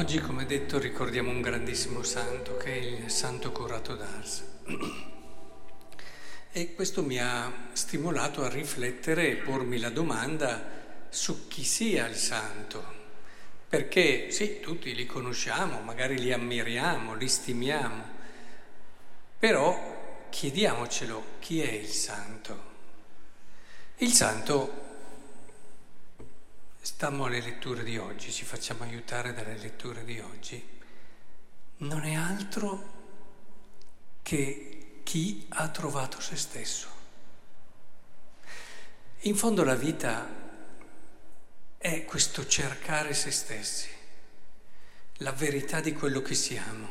Oggi, come detto, ricordiamo un grandissimo santo che è il Santo Curato d'Ars. E questo mi ha stimolato a riflettere e pormi la domanda su chi sia il santo. Perché sì, tutti li conosciamo, magari li ammiriamo, li stimiamo, però chiediamocelo chi è il santo. Il santo Stammo alle letture di oggi, ci facciamo aiutare dalle letture di oggi. Non è altro che chi ha trovato se stesso. In fondo la vita è questo cercare se stessi, la verità di quello che siamo.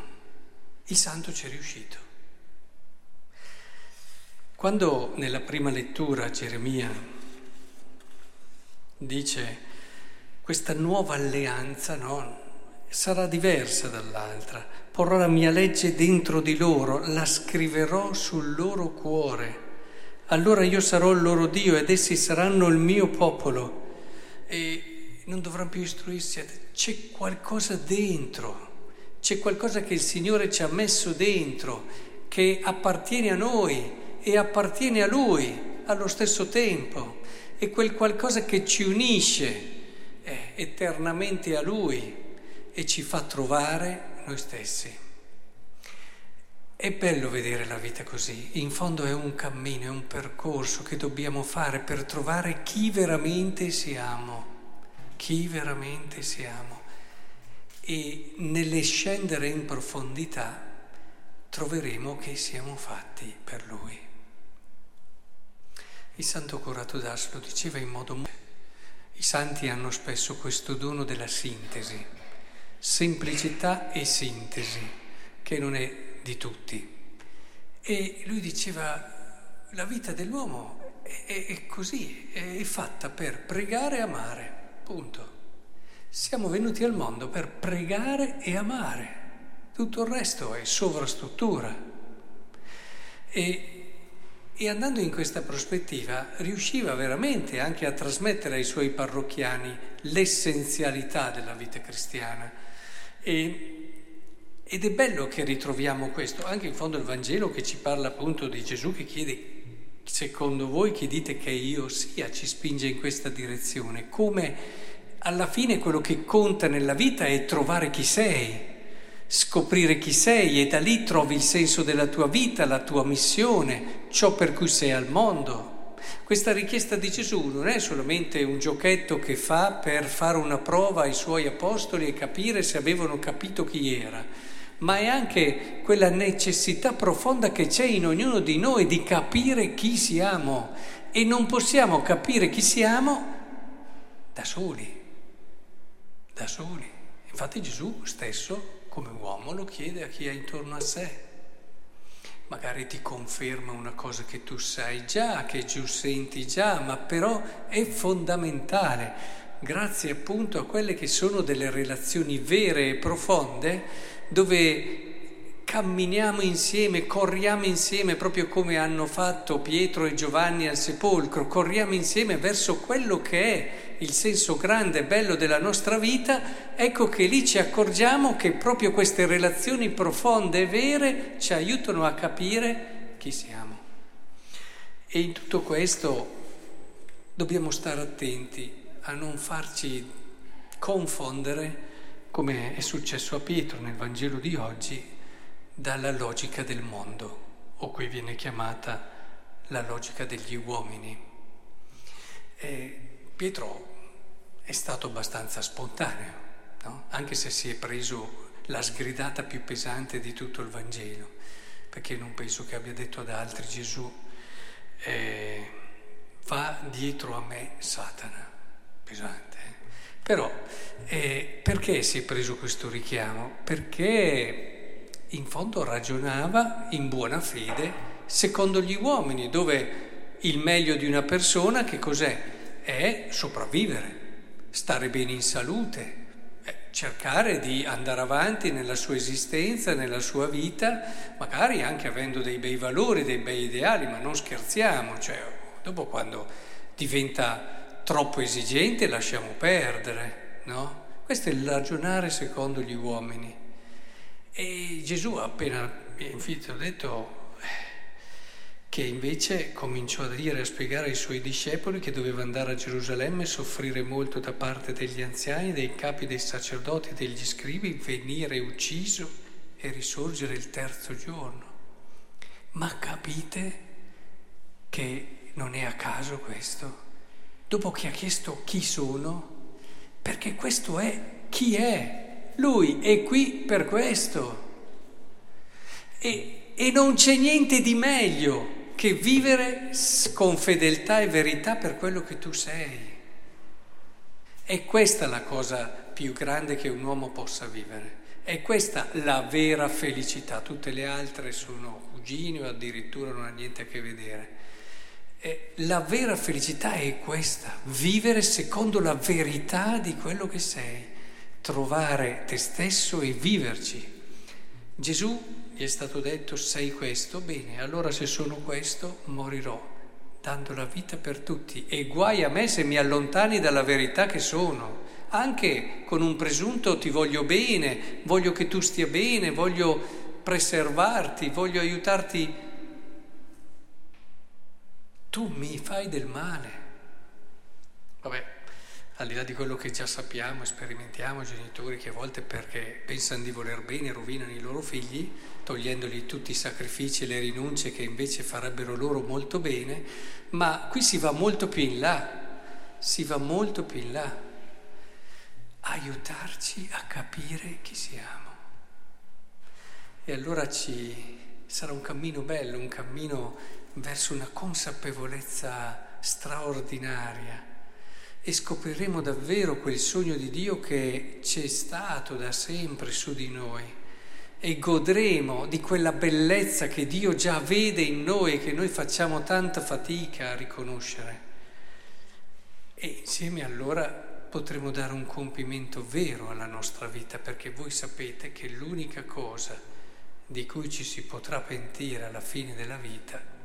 Il santo ci è riuscito. Quando nella prima lettura Geremia dice questa nuova alleanza no, sarà diversa dall'altra. Porrò la mia legge dentro di loro, la scriverò sul loro cuore. Allora io sarò il loro Dio ed essi saranno il mio popolo. E non dovranno più istruirsi. C'è qualcosa dentro, c'è qualcosa che il Signore ci ha messo dentro, che appartiene a noi e appartiene a Lui allo stesso tempo. È quel qualcosa che ci unisce eternamente a Lui e ci fa trovare noi stessi. È bello vedere la vita così, in fondo è un cammino, è un percorso che dobbiamo fare per trovare chi veramente siamo, chi veramente siamo. E nelle scendere in profondità troveremo che siamo fatti per Lui. Il Santo Curato d'Ars lo diceva in modo molto i santi hanno spesso questo dono della sintesi, semplicità e sintesi, che non è di tutti. E lui diceva, la vita dell'uomo è, è così, è fatta per pregare e amare, punto. Siamo venuti al mondo per pregare e amare, tutto il resto è sovrastruttura. E e andando in questa prospettiva riusciva veramente anche a trasmettere ai suoi parrocchiani l'essenzialità della vita cristiana. E, ed è bello che ritroviamo questo, anche in fondo il Vangelo che ci parla appunto di Gesù che chiede, secondo voi chi dite che io sia, ci spinge in questa direzione, come alla fine quello che conta nella vita è trovare chi sei, scoprire chi sei e da lì trovi il senso della tua vita, la tua missione, ciò per cui sei al mondo. Questa richiesta di Gesù non è solamente un giochetto che fa per fare una prova ai suoi apostoli e capire se avevano capito chi era, ma è anche quella necessità profonda che c'è in ognuno di noi di capire chi siamo e non possiamo capire chi siamo da soli, da soli. Infatti Gesù stesso come uomo lo chiede a chi è intorno a sé. Magari ti conferma una cosa che tu sai già, che giù senti già, ma però è fondamentale, grazie appunto a quelle che sono delle relazioni vere e profonde, dove camminiamo insieme, corriamo insieme, proprio come hanno fatto Pietro e Giovanni al sepolcro, corriamo insieme verso quello che è il senso grande e bello della nostra vita, ecco che lì ci accorgiamo che proprio queste relazioni profonde e vere ci aiutano a capire chi siamo. E in tutto questo dobbiamo stare attenti a non farci confondere, come è successo a Pietro nel Vangelo di oggi, dalla logica del mondo, o qui viene chiamata la logica degli uomini. E Pietro è stato abbastanza spontaneo, no? anche se si è preso la sgridata più pesante di tutto il Vangelo, perché non penso che abbia detto ad altri Gesù, eh, va dietro a me Satana, pesante. Eh? Però eh, perché si è preso questo richiamo? Perché in fondo ragionava in buona fede secondo gli uomini, dove il meglio di una persona che cos'è? È sopravvivere, stare bene in salute, eh, cercare di andare avanti nella sua esistenza, nella sua vita, magari anche avendo dei bei valori, dei bei ideali, ma non scherziamo, cioè dopo quando diventa troppo esigente lasciamo perdere, no? Questo è il ragionare secondo gli uomini. E Gesù ha appena infatti detto che invece cominciò a dire, a spiegare ai suoi discepoli che doveva andare a Gerusalemme, soffrire molto da parte degli anziani, dei capi dei sacerdoti e degli scrivi, venire ucciso e risorgere il terzo giorno. Ma capite che non è a caso questo? Dopo che ha chiesto chi sono, perché questo è chi è. Lui è qui per questo. E, e non c'è niente di meglio che vivere con fedeltà e verità per quello che tu sei. È questa la cosa più grande che un uomo possa vivere. È questa la vera felicità. Tutte le altre sono cugini o addirittura non ha niente a che vedere. E la vera felicità è questa, vivere secondo la verità di quello che sei, trovare te stesso e viverci. Gesù gli è stato detto sei questo, bene, allora se sono questo morirò, dando la vita per tutti. E guai a me se mi allontani dalla verità che sono. Anche con un presunto ti voglio bene, voglio che tu stia bene, voglio preservarti, voglio aiutarti. Tu mi fai del male. Vabbè, al di là di quello che già sappiamo, sperimentiamo, genitori che a volte perché pensano di voler bene rovinano i loro figli, togliendogli tutti i sacrifici e le rinunce che invece farebbero loro molto bene, ma qui si va molto più in là, si va molto più in là, aiutarci a capire chi siamo. E allora ci sarà un cammino bello, un cammino verso una consapevolezza straordinaria e scopriremo davvero quel sogno di Dio che c'è stato da sempre su di noi e godremo di quella bellezza che Dio già vede in noi e che noi facciamo tanta fatica a riconoscere. E insieme allora potremo dare un compimento vero alla nostra vita, perché voi sapete che l'unica cosa di cui ci si potrà pentire alla fine della vita